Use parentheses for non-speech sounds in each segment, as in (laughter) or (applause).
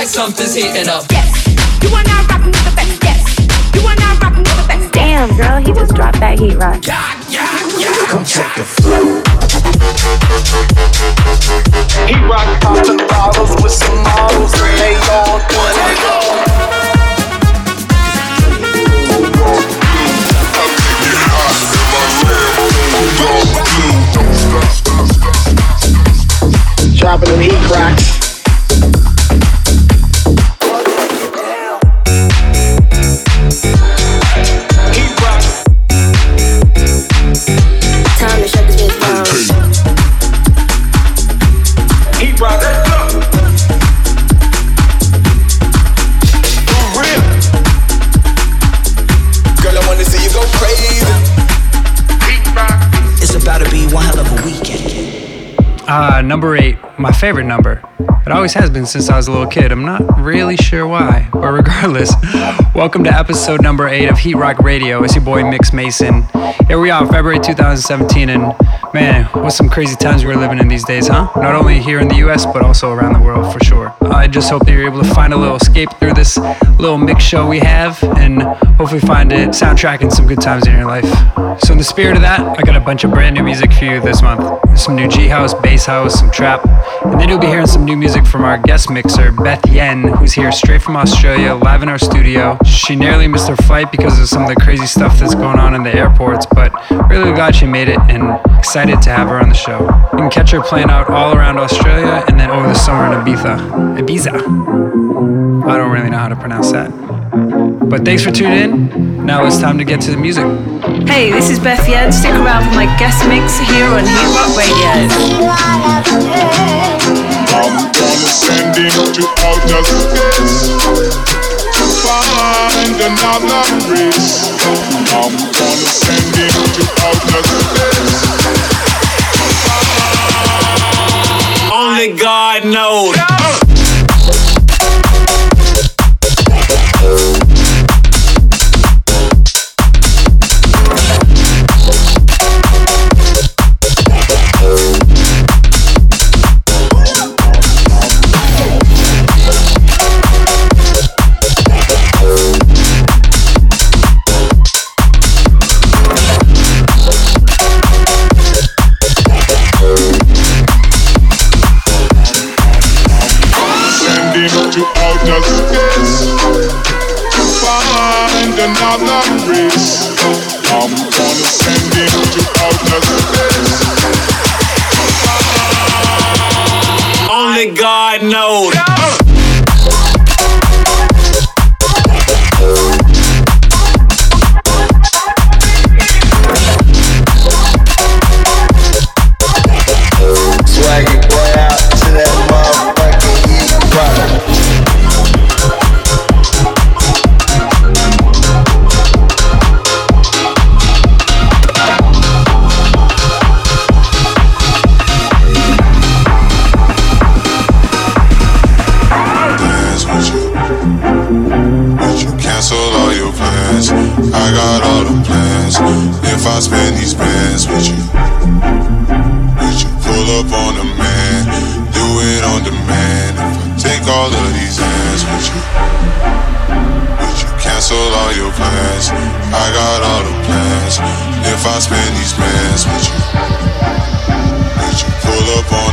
like something's heating up. Yes, you are now rocking with the best. Yes, you are now rocking with the best. Damn, girl, he just dropped that heat rock. Yeah, yeah, yeah. Come check the flow. He rock popping bottles with some models and they all doing it. Dropping them heat rocks. Number eight, my favorite number. It always has been since I was a little kid. I'm not really sure why, but regardless, (laughs) welcome to episode number eight of Heatrock Radio. It's your boy MixMason. Here we are, February 2017, and man, what some crazy times we're living in these days, huh? Not only here in the US, but also around the world for sure. I just hope that you're able to find a little escape through this little mix show we have, and hopefully find it soundtracking some good times in your life. So, in the spirit of that, I got a bunch of brand new music for you this month. Some new G House, Bass House, some trap, and then you'll be hearing some new music from our guest mixer, Beth Yen, who's here straight from Australia, live in our studio. She nearly missed her flight because of some of the crazy stuff that's going on in the airports, but really glad she made it and excited to have her on the show. You can catch her playing out all around Australia and then over the summer in Ibiza. Ibiza. I don't really know how to pronounce that. But thanks for tuning in. Now it's time to get to the music. Hey, this is Beth Yen. Stick around for my guest mix here on Heatrock Radio. I'm gonna send him to outer space to find another race. I'm gonna send him to outer space. Only God knows. With you, would you cancel all your plans? I got all the plans. If I spend these plans with you, would you pull up on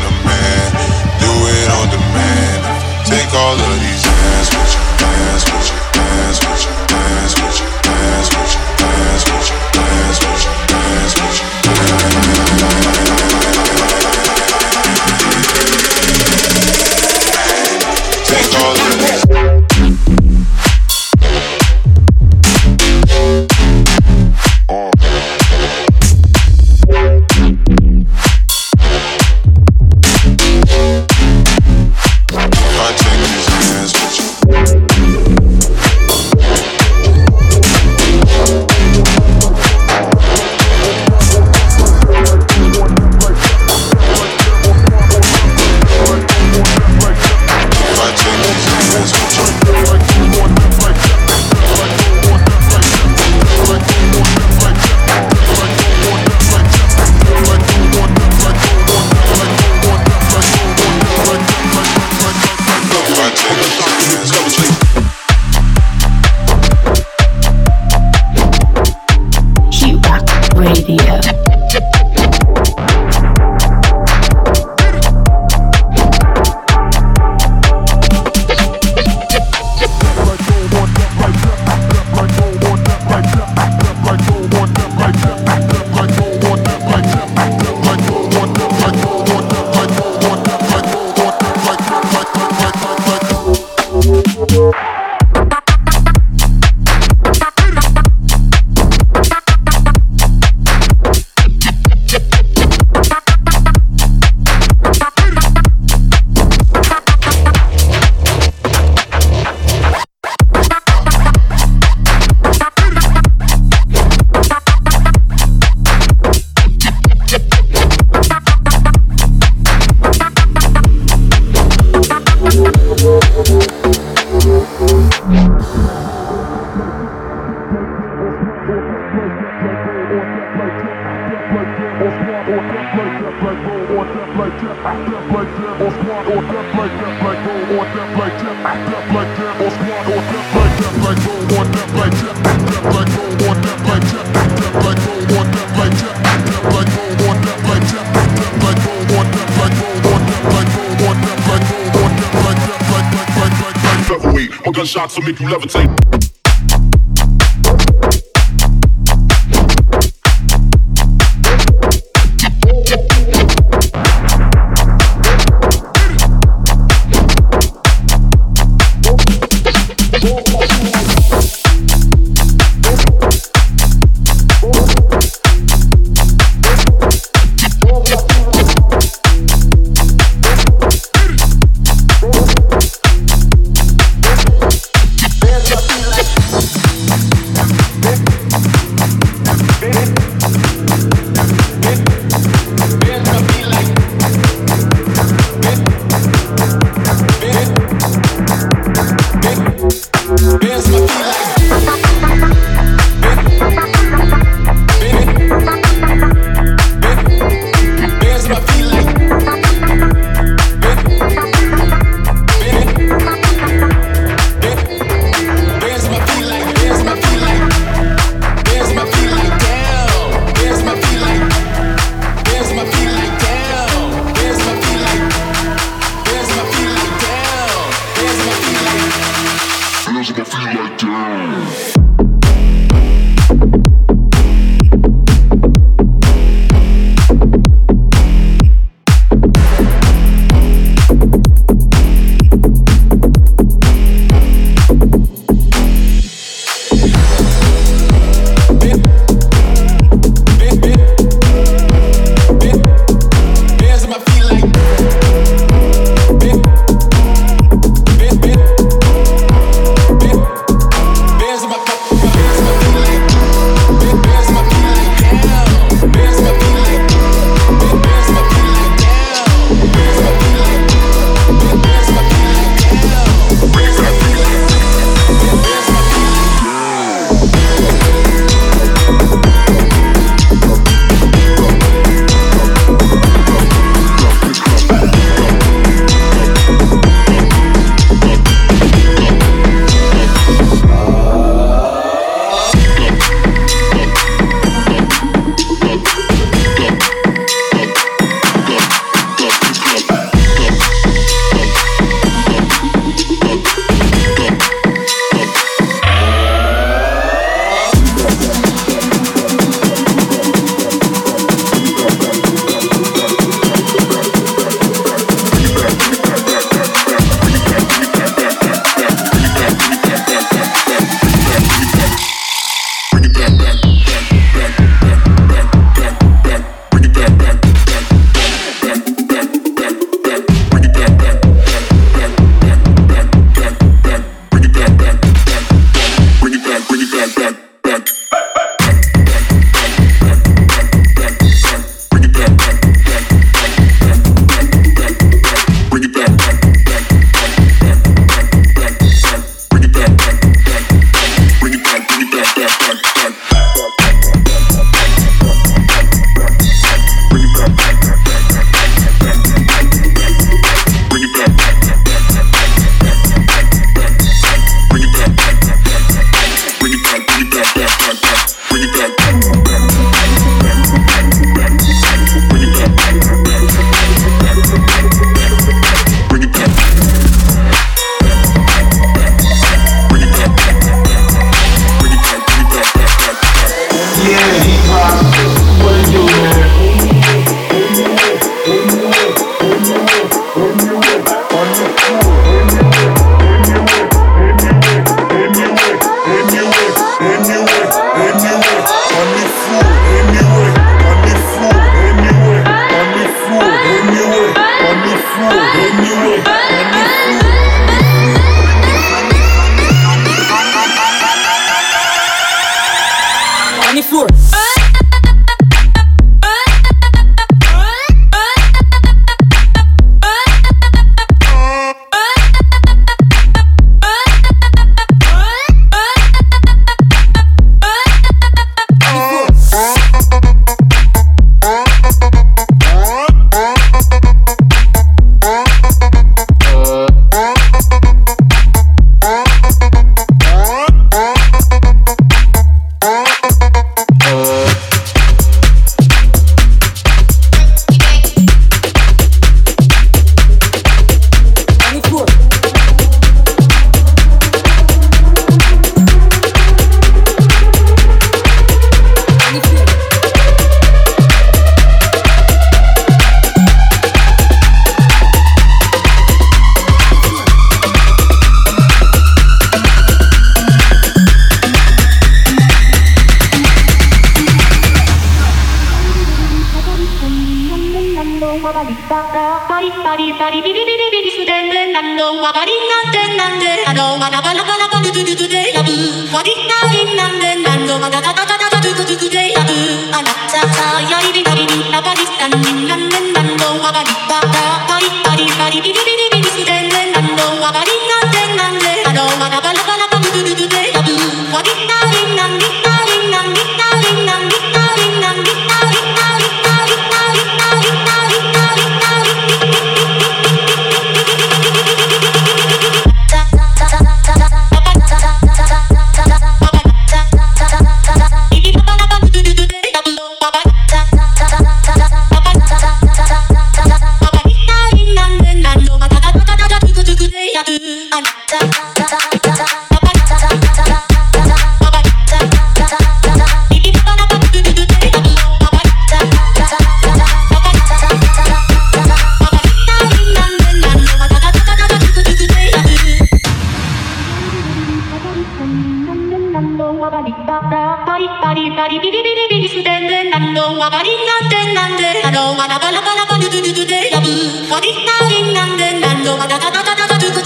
Will make you levitate.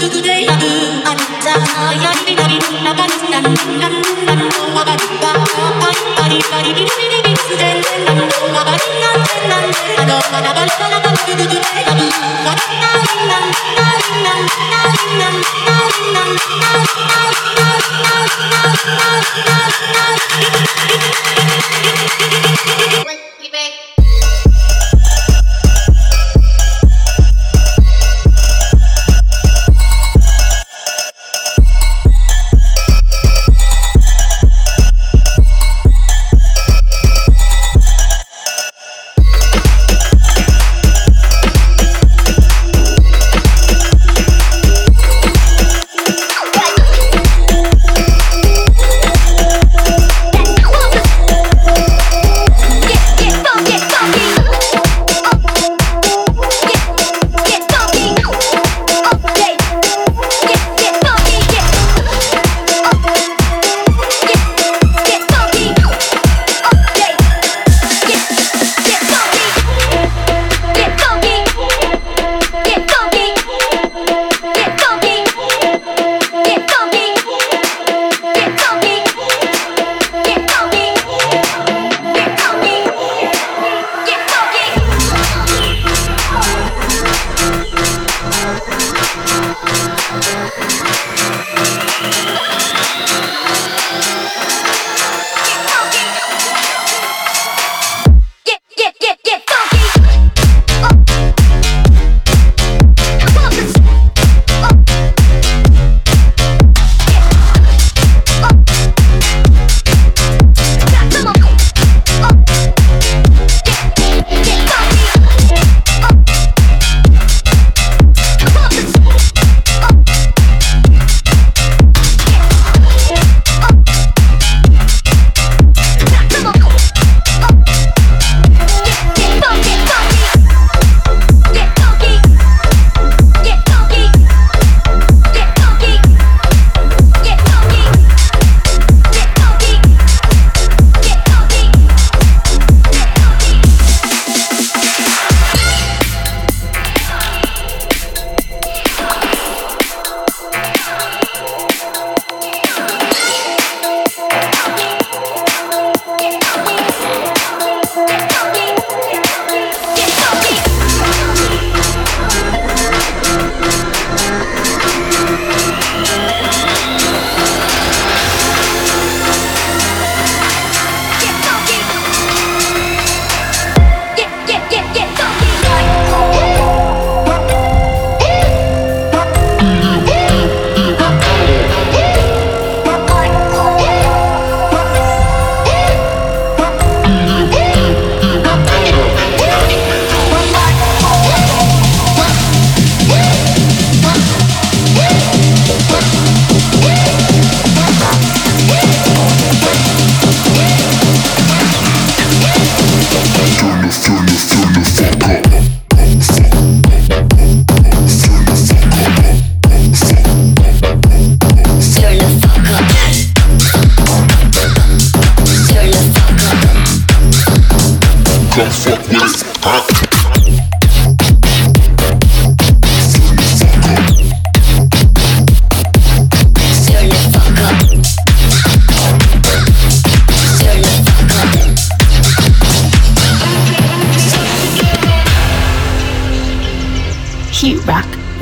Come fuck with it, huh?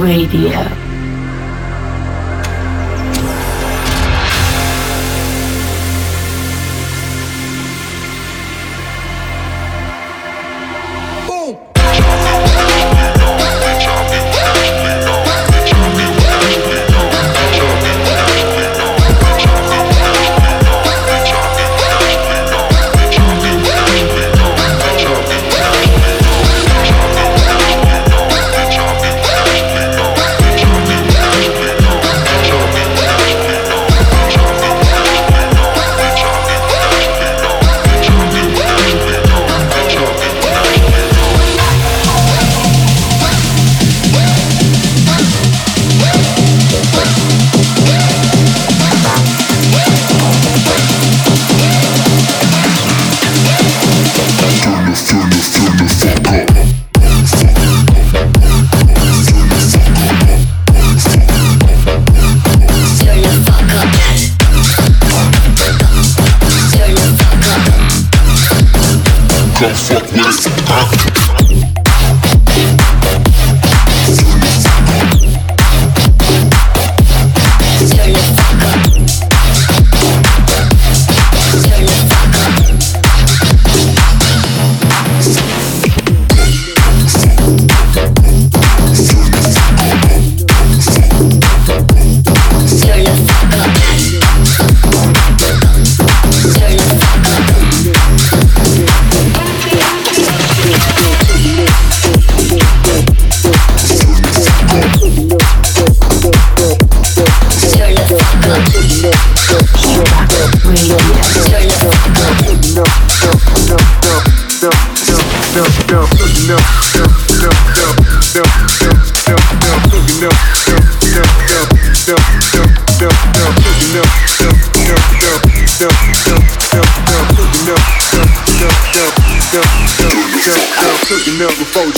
Radio.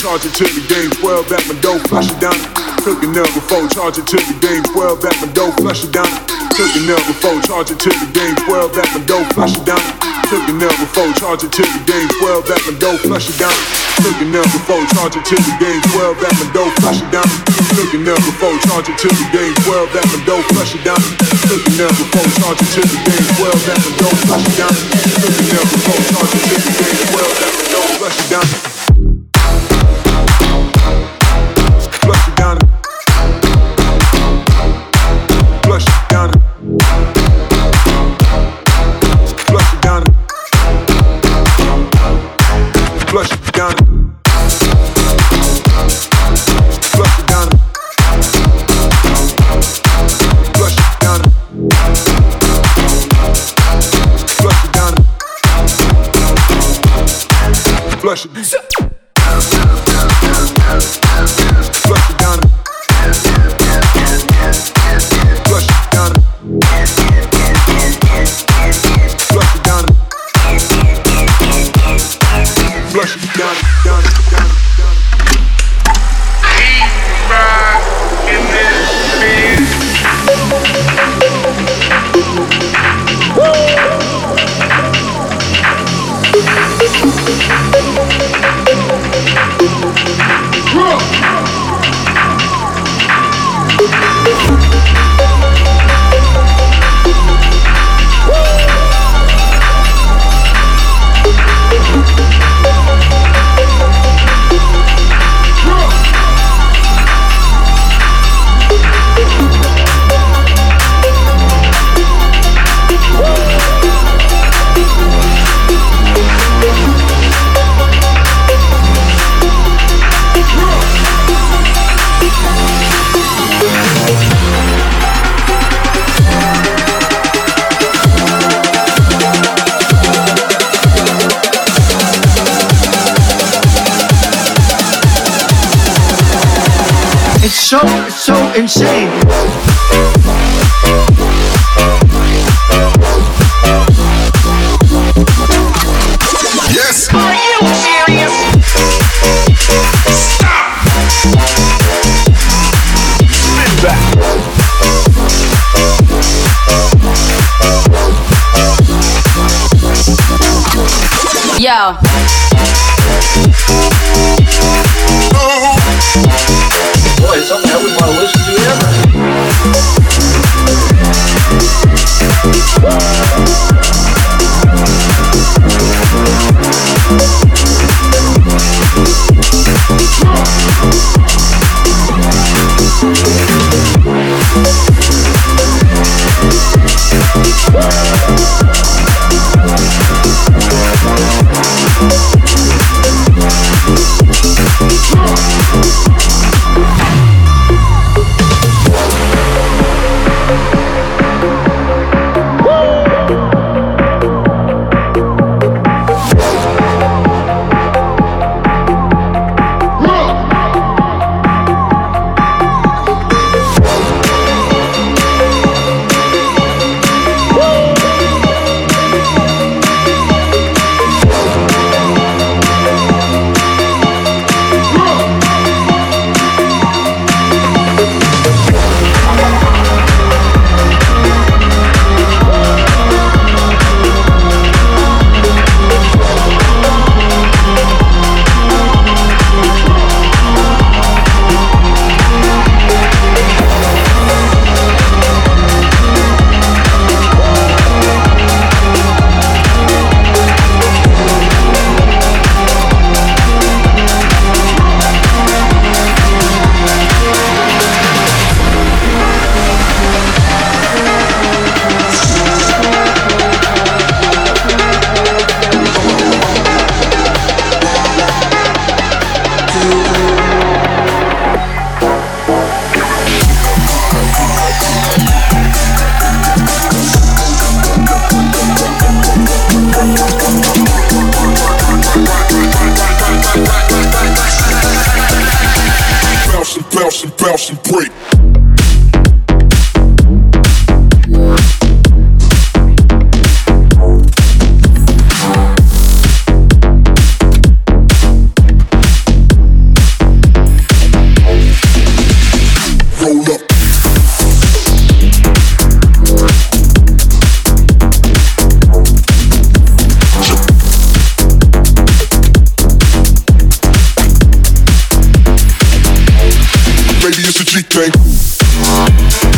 Charge it to the game 12 at my dough, flush it down. Cooking up before charge it to the game 12 at my dough, flush it down. Cooking up before charge it to the game 12 at my dough, flush it down. Cooking up before charge it to the game 12 at my dough, flush it down. Cooking up before charge it to the game 12 at my dough, flush it down. Cooking up before charge it to the game 12 at my dough, flush it down. Cooking up before charge it to the game 12 at my dough, flush it down. Cooking up before charge it to the game 12 at my dough, flush it down. Yo. Baby, it's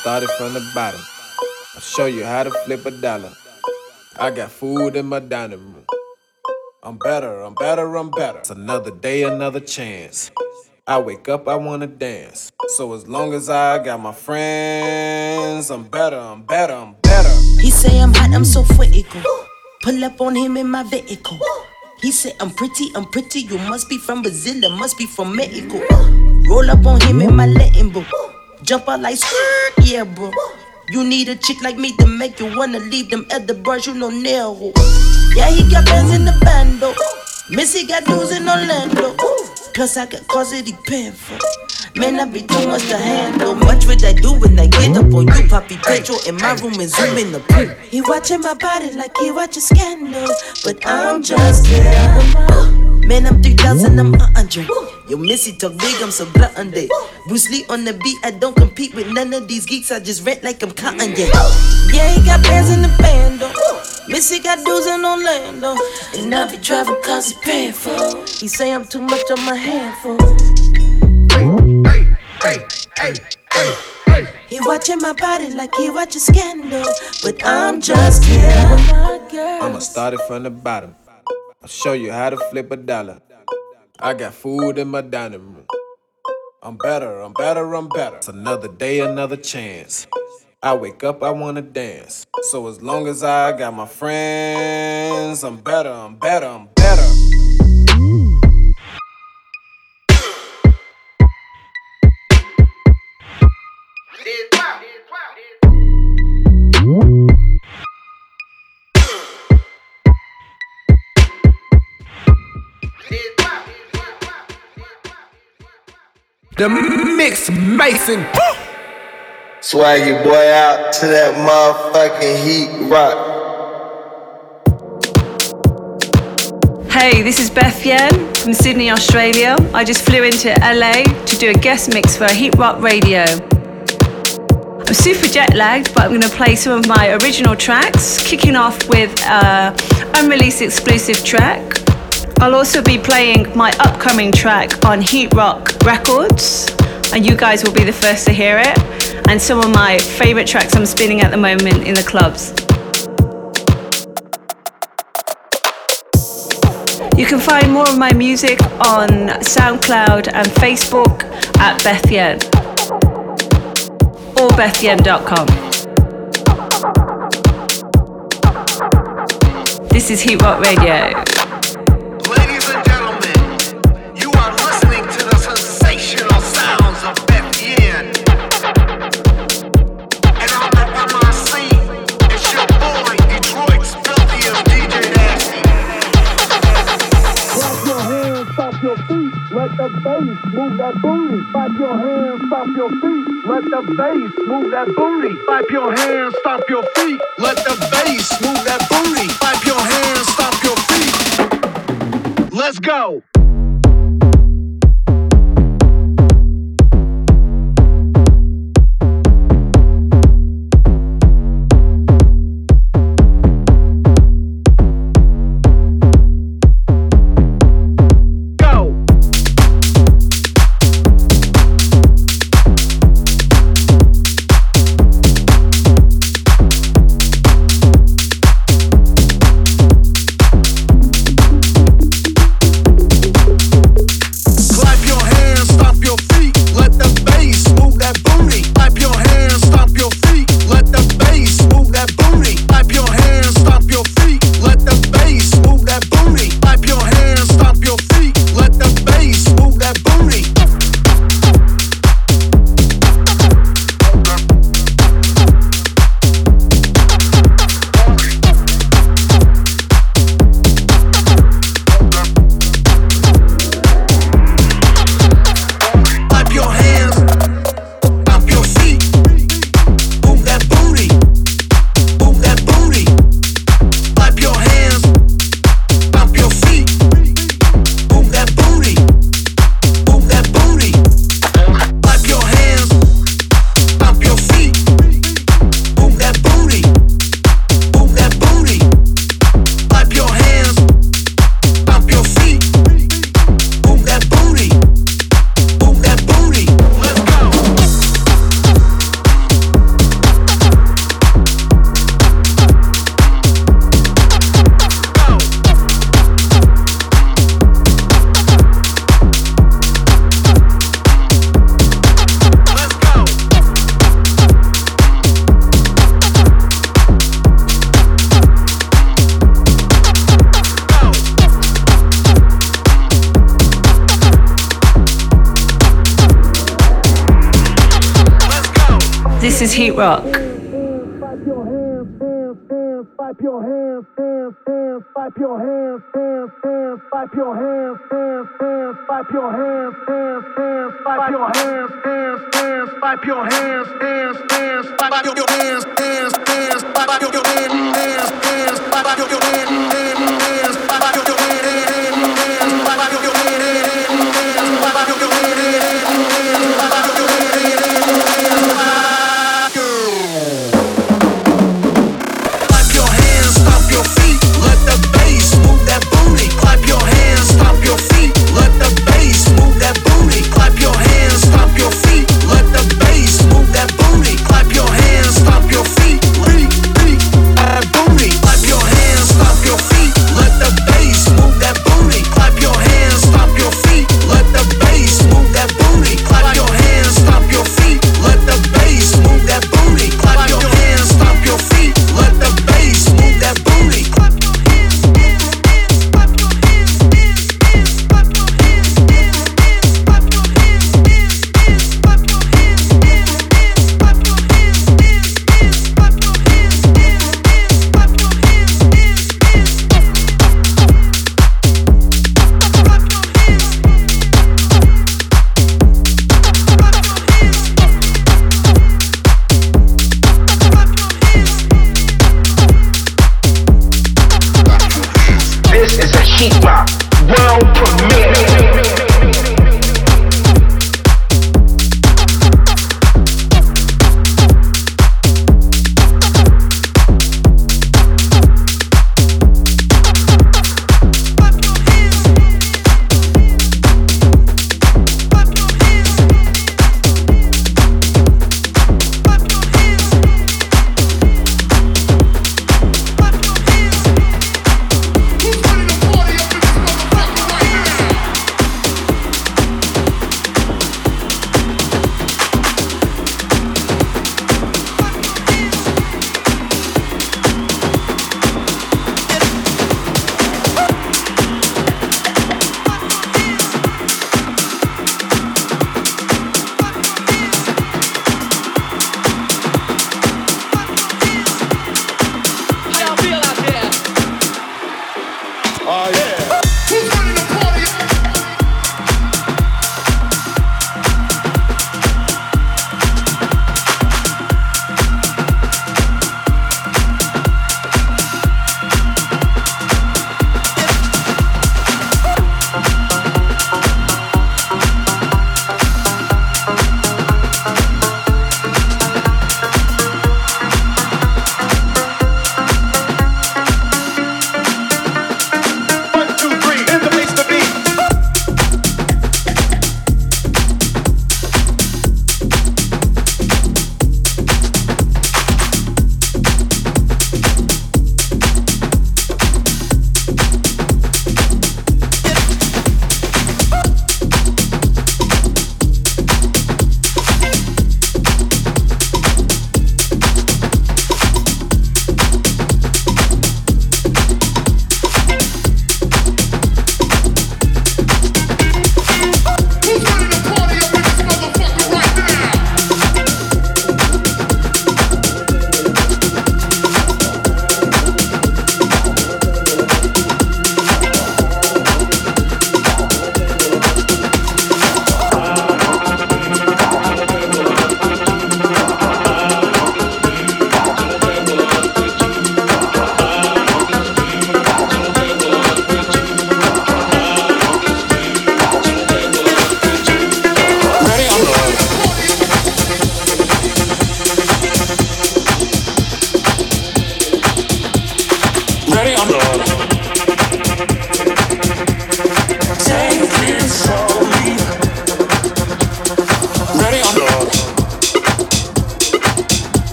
I'ma start it from the bottom. I'll show you how to flip a dollar. I got food in my dining room. I'm better, I'm better, I'm better. It's another day, another chance. I wake up, I wanna dance. So as long as I got my friends, I'm better, I'm better, I'm better. He say I'm hot, I'm so critical. Pull up on him in my vehicle. He said I'm pretty, I'm pretty. You must be from Brazil, must be from Mexico. Roll up on him in my Latin book. Jump out like skirt, yeah, bro. You need a chick like me to make you wanna leave them other birds, you know, nail. Yeah, he got bands in the bando. Missy got dudes in Orlando. Cause I got cause it for. Man, I be too much to handle. Much what I do when I get up on you. Poppy petrol in my room and zoom in the pool. He watching my body like he watching scandal. But I'm just here. Man, I'm 3000, I'm a hundred. Yo, Missy talk big, I'm so glutton day. Bruce Lee on the beat, I don't compete with none of these geeks. I just rent like I'm cotton, yeah. Yeah, he got bands in the band, though. Missy got dudes in Orlando. And I be driving cause he paying for. He say I'm too much on my handful. He watching my body like he watching scandal. But I'm just here. I'ma start it from the bottom. Show you how to flip a dollar. I got food in my dining room. I'm better, I'm better, I'm better. It's another day, another chance. I wake up, I wanna dance. So as long as I got my friends, I'm better, I'm better, I'm better. The MixMason. Swag your boy out to that motherfucking Heatrock. Hey, this is Beth Yen from Sydney, Australia. I just flew into LA to do a guest mix for Heatrock Radio. I'm super jet lagged, but I'm going to play some of my original tracks, kicking off with an unreleased exclusive track. I'll also be playing my upcoming track on Heatrock Records, and you guys will be the first to hear it, and some of my favorite tracks I'm spinning at the moment in the clubs. You can find more of my music on SoundCloud and Facebook at Beth Yen or bethyen.com. This is Heatrock Radio. Let the bass move that booty. Clap your hands, stop your feet, let the bass move that booty. Clap your hands, stop your feet, let the bass move that booty. Clap your hands, stop your feet. Let's go. Go. Wipe your hands, hands, hands. Wipe your hands, hands, hands. Wipe your hands, hands, hands. Wipe your hands, hands, hands. Wipe your hands, hands, hands. Wipe your hands, hands.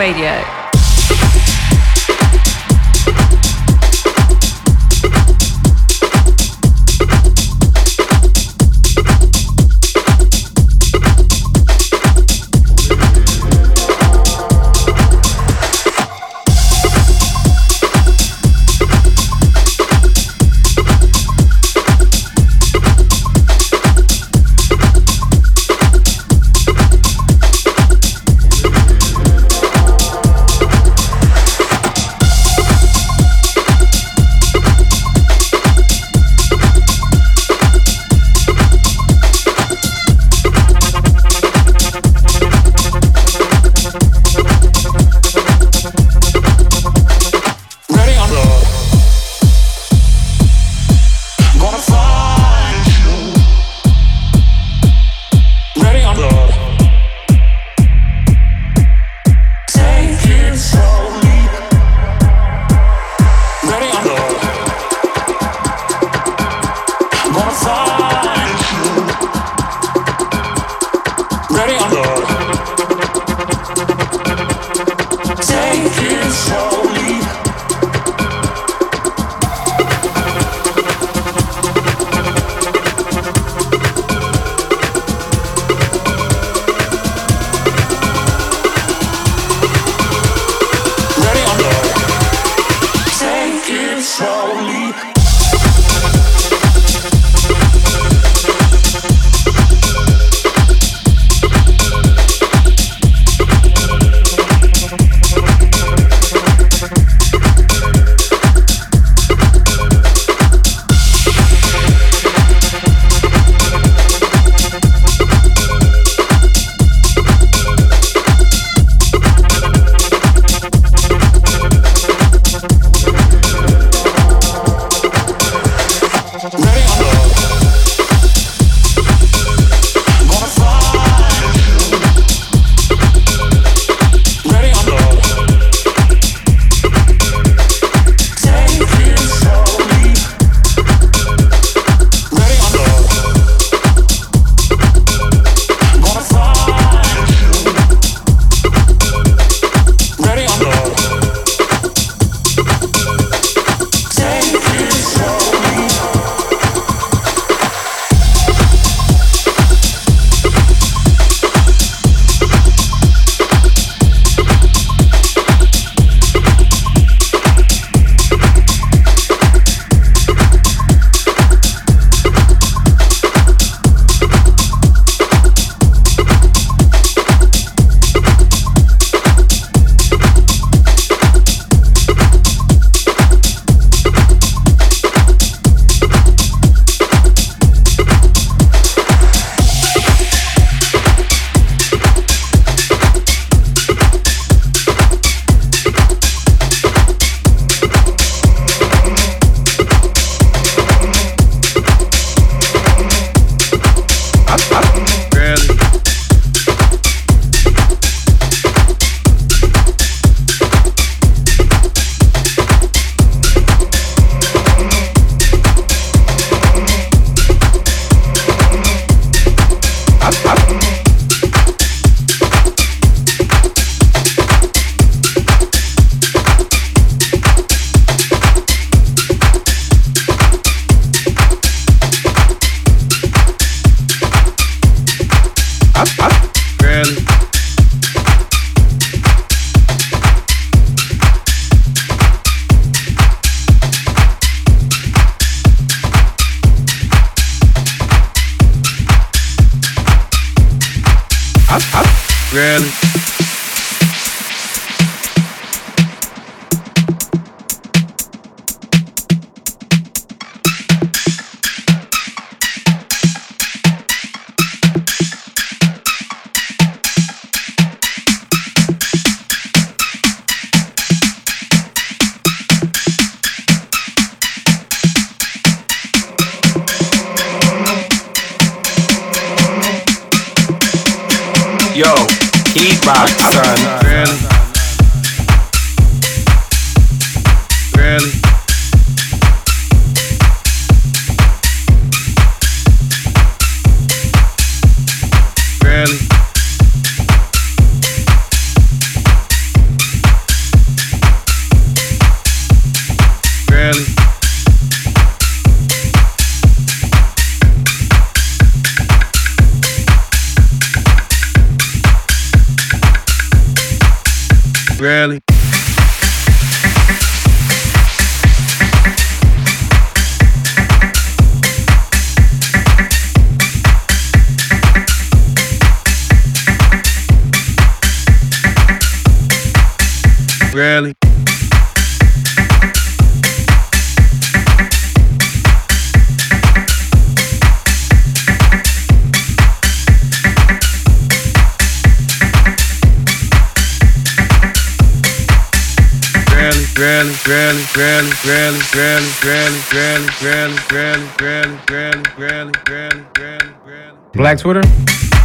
Radio. Rarely. granny, granny, granny, granny, granny, granny, granny, granny, granny, granny, granny, granny, granny. Black Twitter?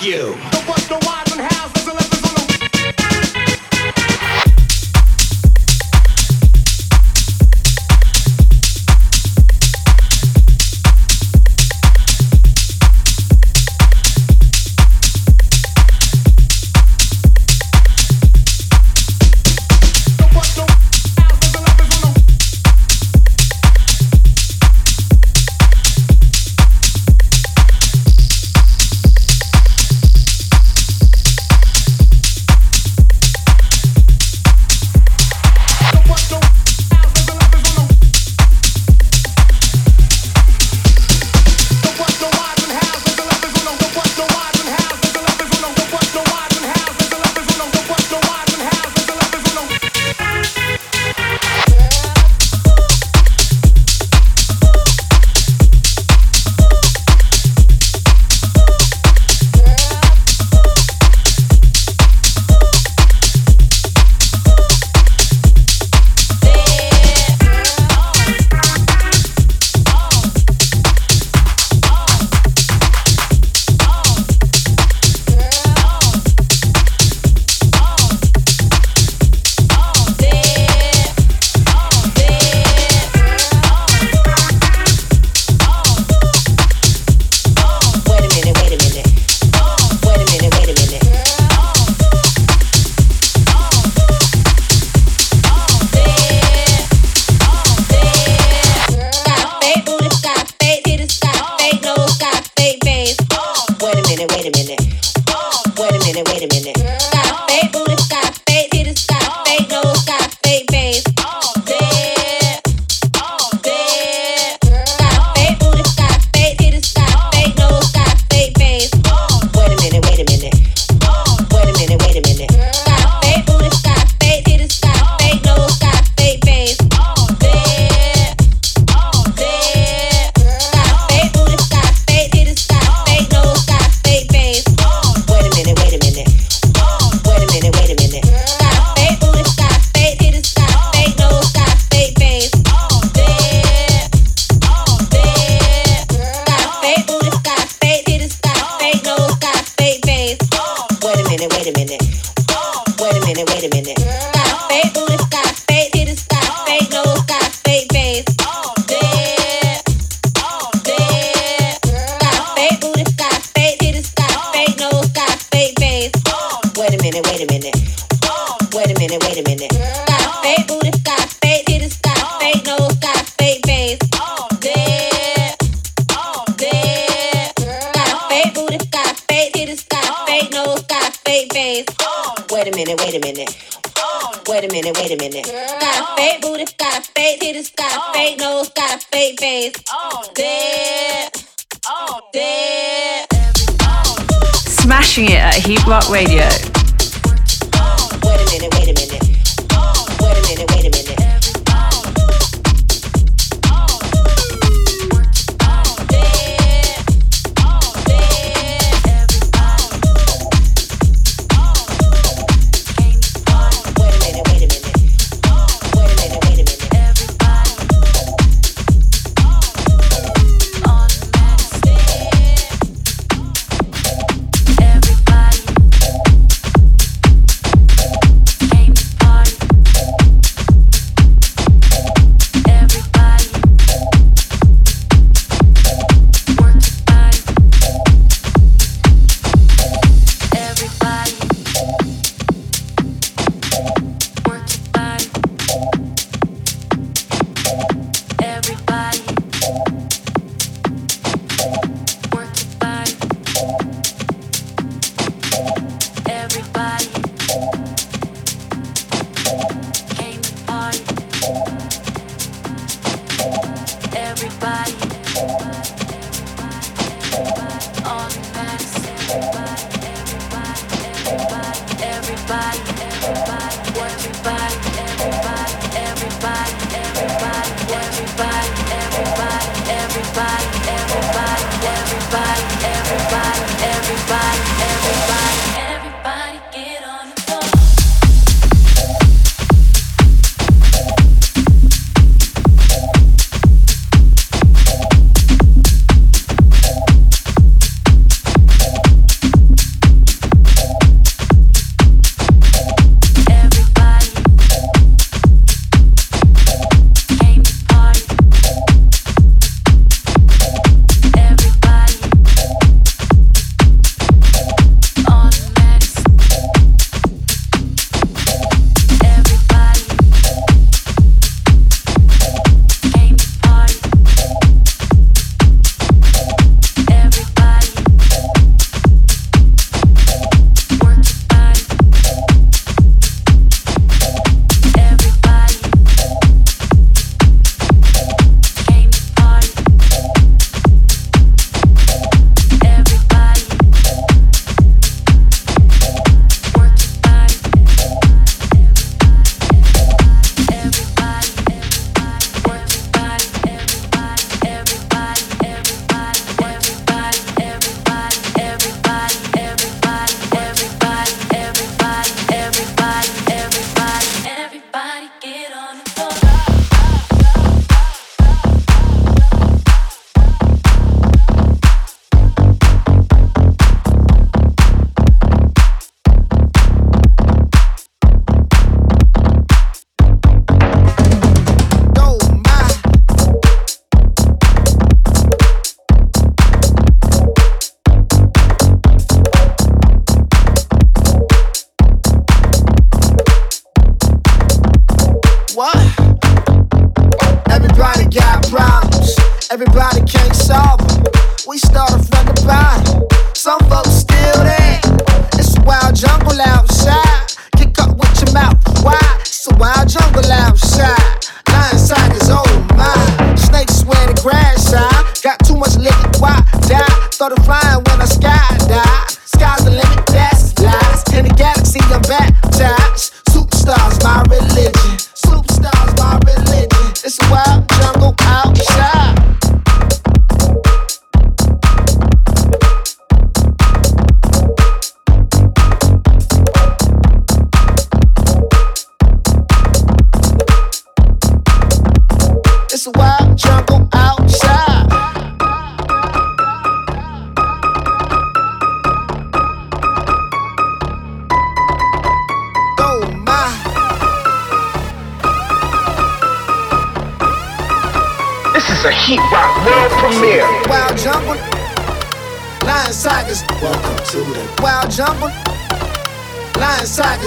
You. iHeartRadio.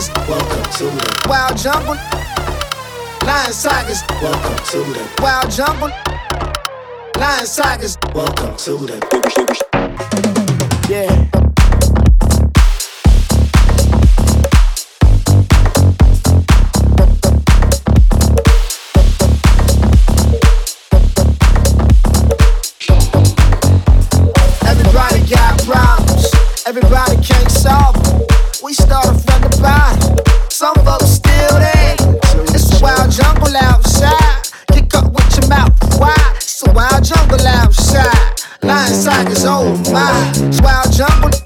tigers. Welcome to the wild jungle. Lion tigers. Welcome to the wild jungle. Lion tigers. Welcome to the yeah. Everybody side, cause oh my. why I jump on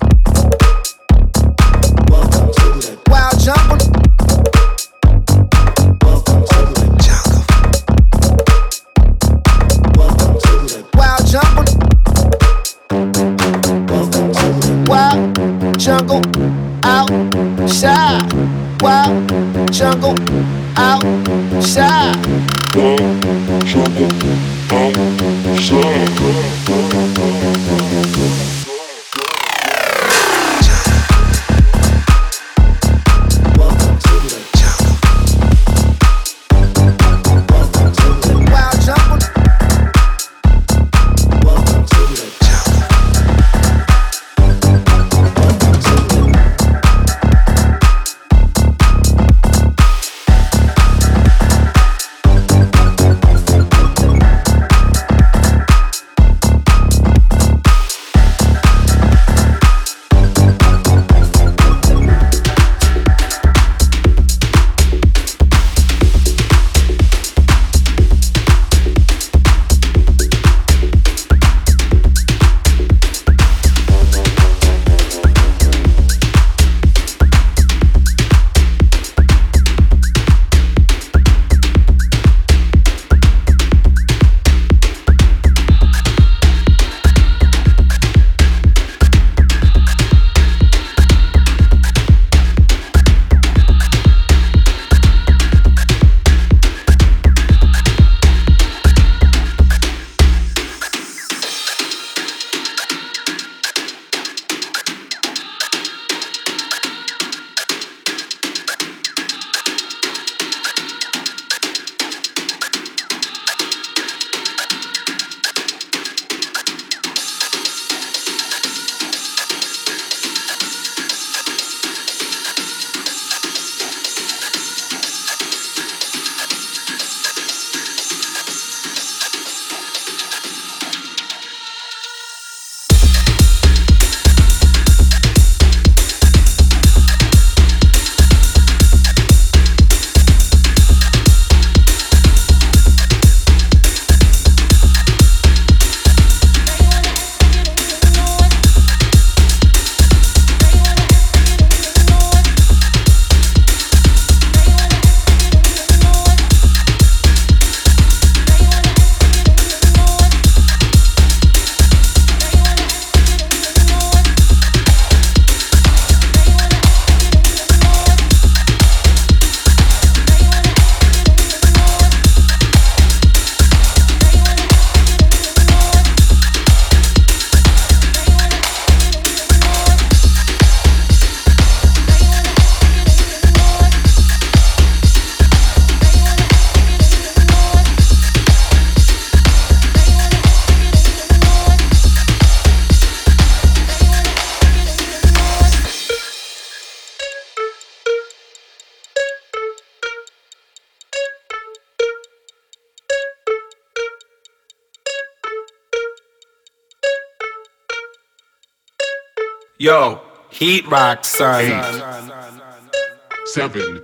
Yo, Heatrock, son. Eight, seven,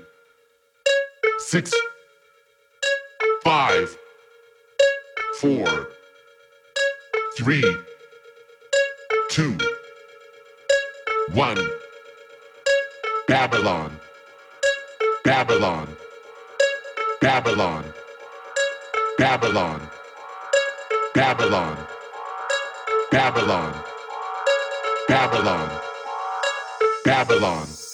six, five, four, three, two, one. Babylon, Babylon, Babylon, Babylon, Babylon, Babylon, Babylon, Babylon.